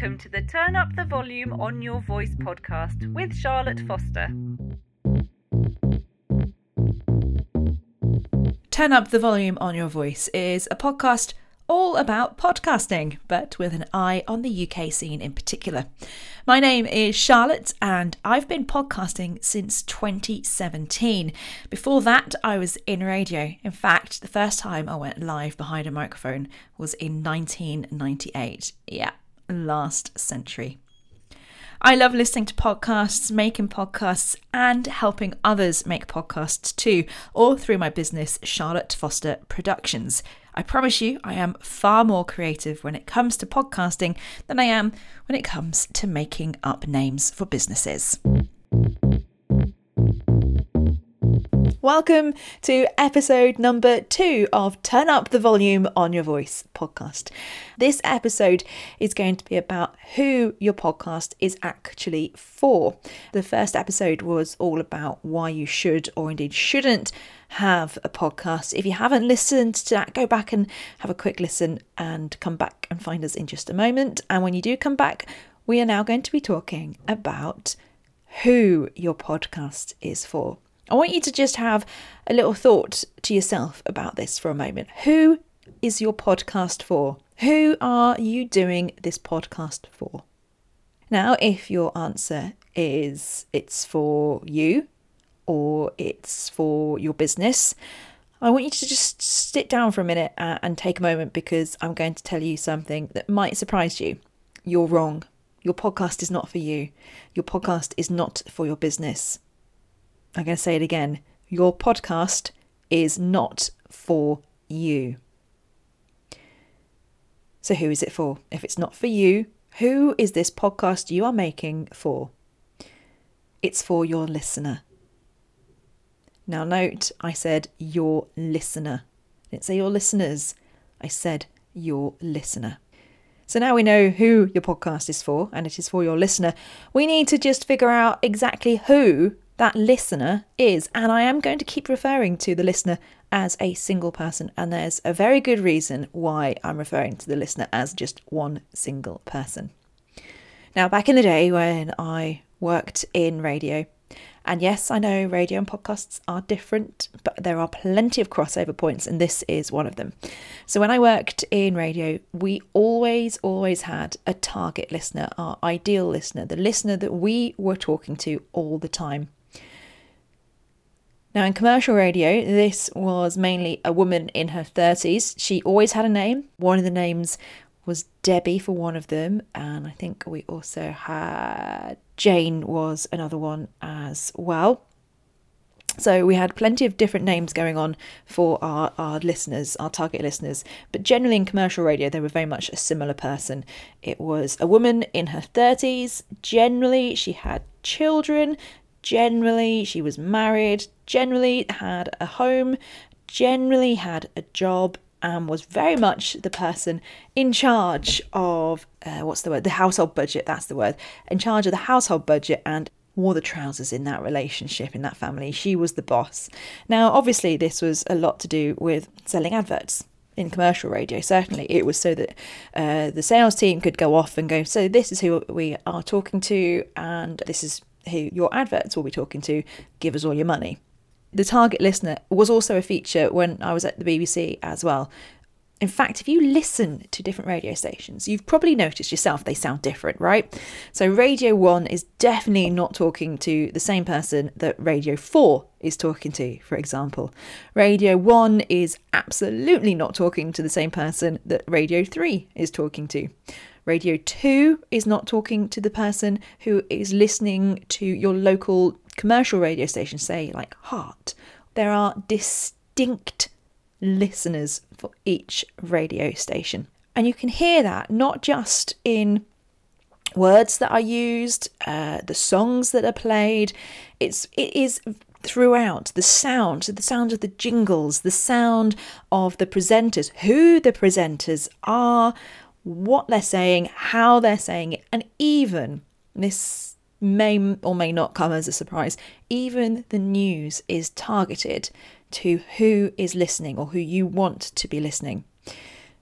welcome to the Turn Up the Volume on Your Voice podcast with Charlotte Foster. Turn Up the Volume on Your Voice is a podcast all about podcasting, but with an eye on the UK scene in particular. My name is Charlotte, and I've been podcasting since 2017. Before that, I was in radio. In fact, the first time I went live behind a microphone was in 1998. Yeah, last century. I love listening to podcasts, making podcasts, and helping others make podcasts too, all through my business, Charlotte Foster Productions. I promise you, I am far more creative when it comes to podcasting than I am when it comes to making up names for businesses. Welcome to episode number two of Turn Up the Volume on Your Voice podcast. This episode is going to be about who your podcast is actually for. The first episode was all about why you should or indeed shouldn't have a podcast. If you haven't listened to that, go back and have a quick listen and come back and find us in just a moment. And when you do come back, we are now going to be talking about who your podcast is for. I want you to just have a little thought to yourself about this for a moment. Who is your podcast for? Who are you doing this podcast for? Now, if your answer is it's for you or it's for your business, I want you to just sit down for a minute uh, and take a moment because I'm going to tell you something that might surprise you. You're wrong. Your podcast is not for you. Your podcast is not for your business. I'm going to say it again. Your podcast is not for you. So, who is it for? If it's not for you, who is this podcast you are making for? It's for your listener. Now, note I said your listener. I didn't say your listeners, I said your listener. So now we know who your podcast is for, and it is for your listener. We need to just figure out exactly who that listener is. And I am going to keep referring to the listener as a single person. And there's a very good reason why I'm referring to the listener as just one single person. Now, back in the day when I worked in radio, and yes, I know radio and podcasts are different, but there are plenty of crossover points, and this is one of them. So, when I worked in radio, we always, always had a target listener, our ideal listener, the listener that we were talking to all the time. Now, in commercial radio, this was mainly a woman in her 30s. She always had a name. One of the names was Debbie for one of them, and I think we also had Jane was another one as well. So we had plenty of different names going on for our, our listeners, our target listeners. But generally in commercial radio, they were very much a similar person. It was a woman in her 30s. Generally, she had children. Generally, she was married, generally had a home, generally had a job, and was very much the person in charge of uh, what's the word? The household budget, that's the word. In charge of the household budget and wore the trousers in that relationship, in that family. She was the boss. Now, obviously, this was a lot to do with selling adverts in commercial radio. Certainly, it was so that uh, the sales team could go off and go, So, this is who we are talking to, and this is who your adverts will be talking to, give us all your money. The target listener was also a feature when I was at the BBC as well. In fact, if you listen to different radio stations, you've probably noticed yourself they sound different, right? So, Radio 1 is definitely not talking to the same person that Radio 4 is talking to, for example. Radio 1 is absolutely not talking to the same person that Radio 3 is talking to. Radio 2 is not talking to the person who is listening to your local commercial radio station, say like Heart. There are distinct listeners for each radio station. And you can hear that not just in words that are used, uh, the songs that are played. It's it is throughout the sound, the sound of the jingles, the sound of the presenters, who the presenters are, what they're saying, how they're saying it, and even this may or may not come as a surprise, even the news is targeted to who is listening or who you want to be listening.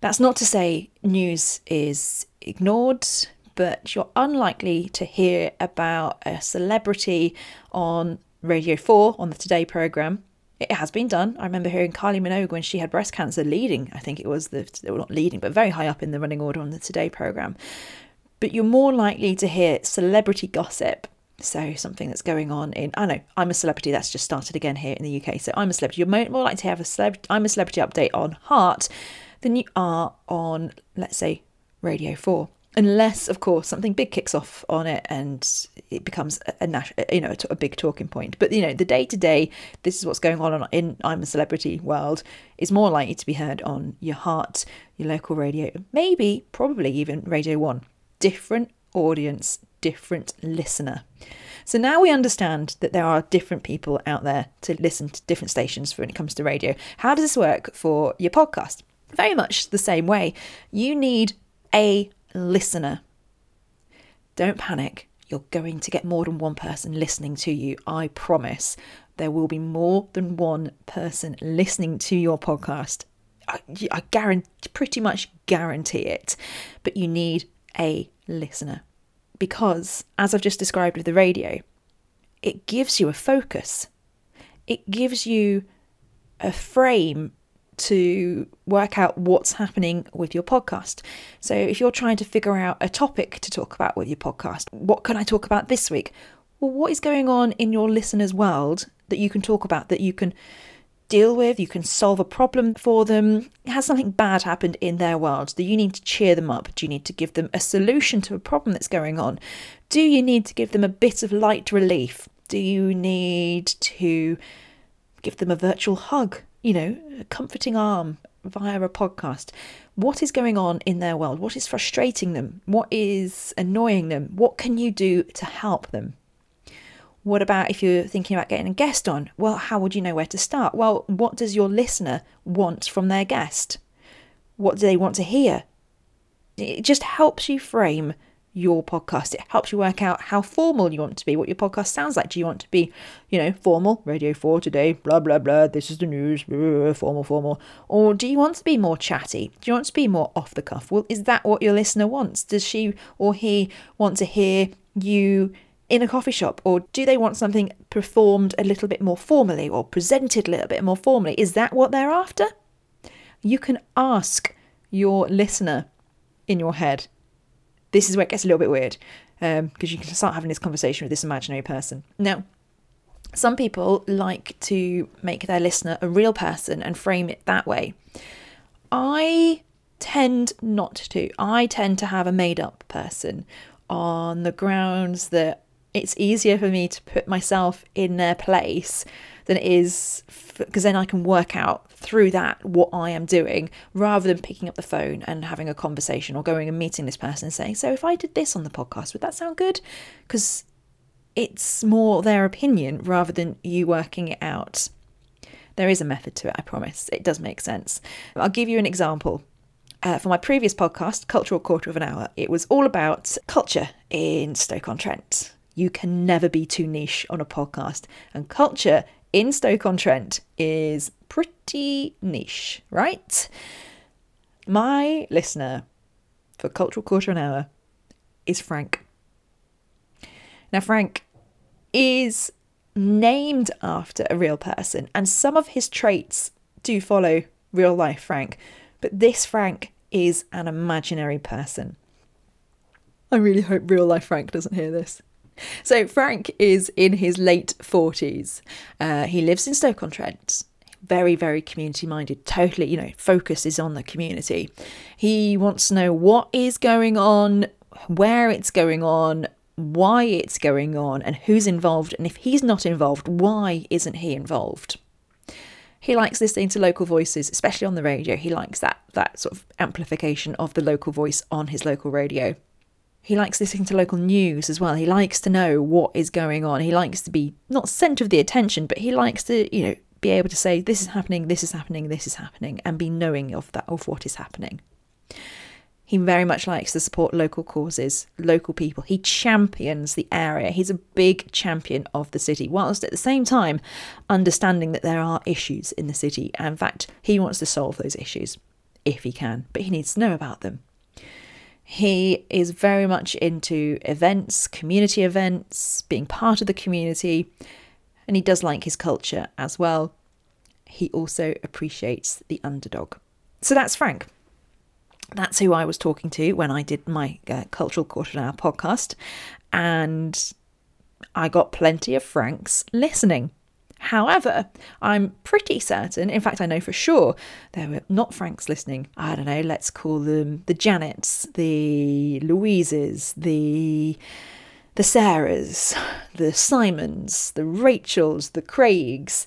That's not to say news is ignored, but you're unlikely to hear about a celebrity on Radio 4 on the Today programme. It has been done. I remember hearing Kylie Minogue when she had breast cancer leading, I think it was the, well, not leading, but very high up in the running order on the Today programme. But you're more likely to hear celebrity gossip so something that's going on in I know I'm a celebrity that's just started again here in the UK. So I'm a celebrity. You're more, more likely to have a celebrity. I'm a celebrity update on Heart than you are on let's say Radio Four, unless of course something big kicks off on it and it becomes a, you know a, a big talking point. But you know the day to day, this is what's going on in I'm a celebrity world is more likely to be heard on your Heart, your local radio, maybe probably even Radio One. Different audience, different listener. So now we understand that there are different people out there to listen to different stations when it comes to radio. How does this work for your podcast? Very much the same way. You need a listener. Don't panic. You're going to get more than one person listening to you. I promise. There will be more than one person listening to your podcast. I, I guarantee, pretty much guarantee it. But you need a listener because, as I've just described with the radio, it gives you a focus. It gives you a frame to work out what's happening with your podcast. So, if you're trying to figure out a topic to talk about with your podcast, what can I talk about this week? Well, what is going on in your listeners' world that you can talk about, that you can deal with, you can solve a problem for them. Has something bad happened in their world? Do you need to cheer them up? Do you need to give them a solution to a problem that's going on? Do you need to give them a bit of light relief? Do you need to give them a virtual hug? You know, a comforting arm via a podcast. What is going on in their world? What is frustrating them? What is annoying them? What can you do to help them? What about if you're thinking about getting a guest on? Well, how would you know where to start? Well, what does your listener want from their guest? What do they want to hear? It just helps you frame your podcast. It helps you work out how formal you want to be, what your podcast sounds like. Do you want to be, you know, formal, Radio 4 today, blah, blah, blah, this is the news, blah, formal, formal? Or do you want to be more chatty? Do you want to be more off the cuff? Well, is that what your listener wants? Does she or he want to hear you in a coffee shop? Or do they want something performed a little bit more formally or presented a little bit more formally? Is that what they're after? You can ask your listener in your head. This is where it gets a little bit weird because um, you can start having this conversation with this imaginary person. Now, some people like to make their listener a real person and frame it that way. I tend not to. I tend to have a made up person on the grounds that it's easier for me to put myself in their place than it is because then I can work out through that what I am doing rather than picking up the phone and having a conversation or going and meeting this person and saying, So if I did this on the podcast, would that sound good? Because it's more their opinion rather than you working it out. There is a method to it, I promise. It does make sense. I'll give you an example. Uh, for my previous podcast, Cultural Quarter of an Hour, it was all about culture in Stoke-on-Trent. You can never be too niche on a podcast. And culture in Stoke on Trent is pretty niche, right? My listener for Cultural Quarter an Hour is Frank. Now, Frank is named after a real person, and some of his traits do follow real life Frank, but this Frank is an imaginary person. I really hope real life Frank doesn't hear this. So Frank is in his late 40s. Uh, he lives in Stoke-on-Trent. Very, very community minded, totally, you know, focus is on the community. He wants to know what is going on, where it's going on, why it's going on, and who's involved. And if he's not involved, why isn't he involved? He likes listening to local voices, especially on the radio. He likes that that sort of amplification of the local voice on his local radio. He likes listening to local news as well. He likes to know what is going on. He likes to be not centre of the attention, but he likes to, you know, be able to say, this is happening, this is happening, this is happening, and be knowing of that of what is happening. He very much likes to support local causes, local people. He champions the area. He's a big champion of the city, whilst at the same time understanding that there are issues in the city. And in fact, he wants to solve those issues if he can, but he needs to know about them. He is very much into events, community events, being part of the community, and he does like his culture as well. He also appreciates the underdog. So that's Frank. That's who I was talking to when I did my uh, Cultural Quarter Hour podcast. And I got plenty of Franks listening. However, I'm pretty certain, in fact, I know for sure, there were not Franks listening. I don't know, let's call them the Janets, the Louises, the the Sarahs, the Simons, the Rachels, the Craigs,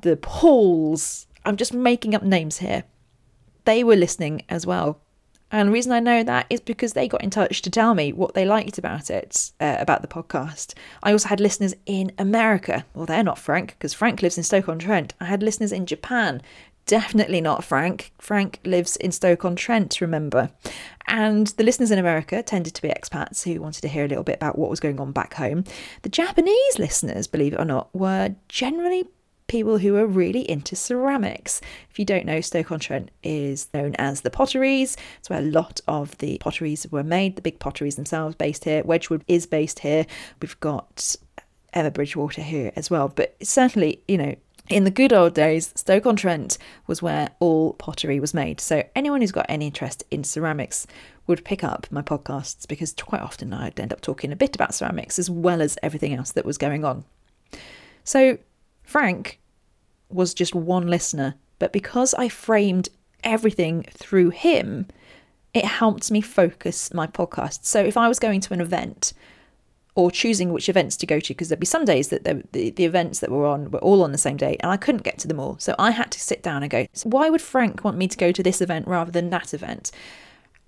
the Pauls. I'm just making up names here. They were listening as well. And the reason I know that is because they got in touch to tell me what they liked about it, uh, about the podcast. I also had listeners in America. Well, they're not Frank, because Frank lives in Stoke-on-Trent. I had listeners in Japan. Definitely not Frank. Frank lives in Stoke-on-Trent, remember. And the listeners in America tended to be expats who wanted to hear a little bit about what was going on back home. The Japanese listeners, believe it or not, were generally people who are really into ceramics. If you don't know, Stoke-on-Trent is known as the potteries. It's where a lot of the potteries were made, the big potteries themselves based here. Wedgwood is based here. We've got Emma Bridgewater here as well. But certainly, you know, in the good old days, Stoke on Trent was where all pottery was made. So anyone who's got any interest in ceramics would pick up my podcasts because quite often I'd end up talking a bit about ceramics as well as everything else that was going on. So Frank was just one listener, but because I framed everything through him, it helped me focus my podcast. So if I was going to an event or choosing which events to go to, because there'd be some days that the, the events that were on were all on the same day and I couldn't get to them all. So I had to sit down and go, so why would Frank want me to go to this event rather than that event?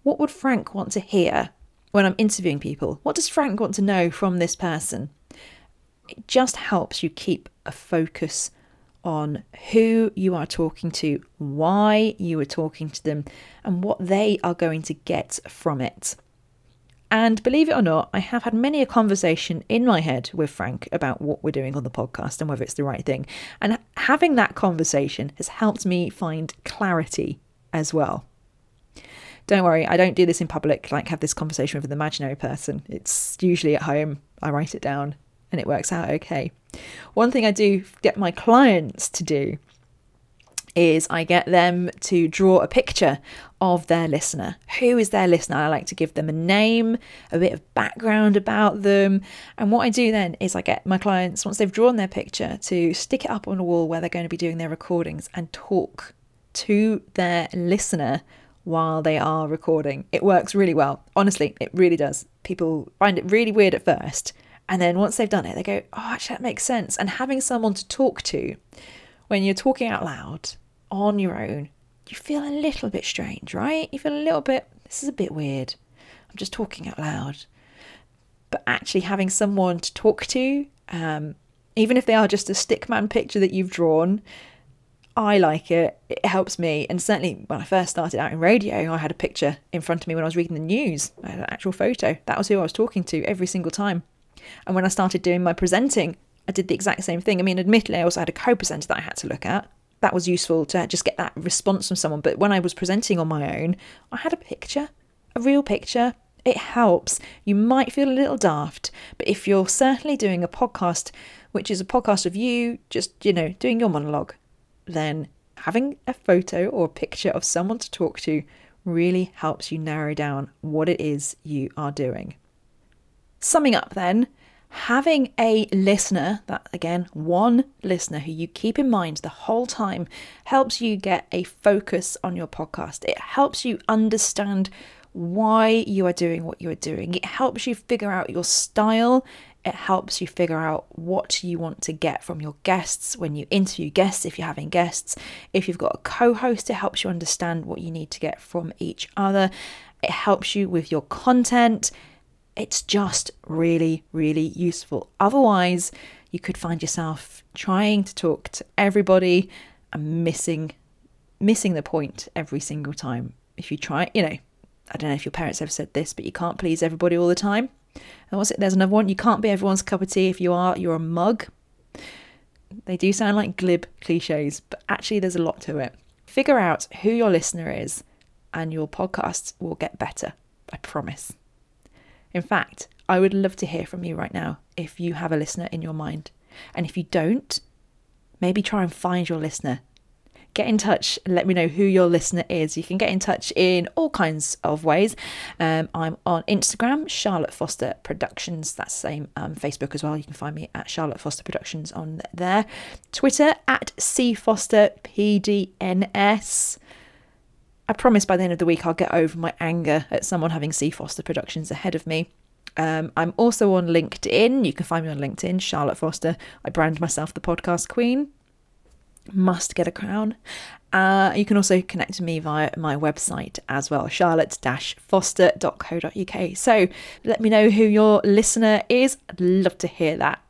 What would Frank want to hear when I'm interviewing people? What does Frank want to know from this person? It just helps you keep a focus on who you are talking to, why you are talking to them, and what they are going to get from it. And believe it or not, I have had many a conversation in my head with Frank about what we're doing on the podcast and whether it's the right thing. And having that conversation has helped me find clarity as well. Don't worry, I don't do this in public, like have this conversation with an imaginary person. It's usually at home, I write it down, and it works out okay. One thing I do get my clients to do is I get them to draw a picture of their listener. Who is their listener? I like to give them a name, a bit of background about them. And what I do then is I get my clients, once they've drawn their picture, to stick it up on a wall where they're going to be doing their recordings and talk to their listener while they are recording. It works really well. Honestly, it really does. People find it really weird at first and then once they've done it, they go, oh, actually, that makes sense. And having someone to talk to when you're talking out loud on your own, you feel a little bit strange, right? You feel a little bit, this is a bit weird. I'm just talking out loud. But actually, having someone to talk to, um, even if they are just a stickman picture that you've drawn, I like it. It helps me. And certainly when I first started out in radio, I had a picture in front of me when I was reading the news. I had an actual photo. That was who I was talking to every single time. And when I started doing my presenting, I did the exact same thing. I mean, admittedly, I also had a co presenter that I had to look at. That was useful to just get that response from someone. But when I was presenting on my own, I had a picture, a real picture. It helps. You might feel a little daft, but if you're certainly doing a podcast, which is a podcast of you just, you know, doing your monologue, then having a photo or a picture of someone to talk to really helps you narrow down what it is you are doing. Summing up then, having a listener, that again, one listener who you keep in mind the whole time, helps you get a focus on your podcast. It helps you understand why you are doing what you are doing. It helps you figure out your style. It helps you figure out what you want to get from your guests when you interview guests, if you're having guests. If you've got a co host, it helps you understand what you need to get from each other. It helps you with your content. It's just really, really useful. Otherwise, you could find yourself trying to talk to everybody and missing missing the point every single time. If you try, you know, I don't know if your parents ever said this, but you can't please everybody all the time. And what's it? There's another one. You can't be everyone's cup of tea. If you are, you're a mug. They do sound like glib cliches, but actually, there's a lot to it. Figure out who your listener is, and your podcast will get better I promise. In fact, I would love to hear from you right now if you have a listener in your mind. And if you don't, maybe try and find your listener get in touch and let me know who your listener is. You can get in touch in all kinds of ways. Um, I'm on Instagram, Charlotte Foster Productions. That's the same um, Facebook as well. You can find me at Charlotte Foster Productions on there. Twitter at C Foster PDNS. I promise by the end of the week I'll get over my anger at someone having C Foster Productions ahead of me. Um, I'm also on LinkedIn. You can find me on LinkedIn, Charlotte Foster. I brand myself the podcast queen must get a crown. Uh, you can also connect to me via my website as well, charlotte-foster.co.uk. So let me know who your listener is. I'd love to hear that.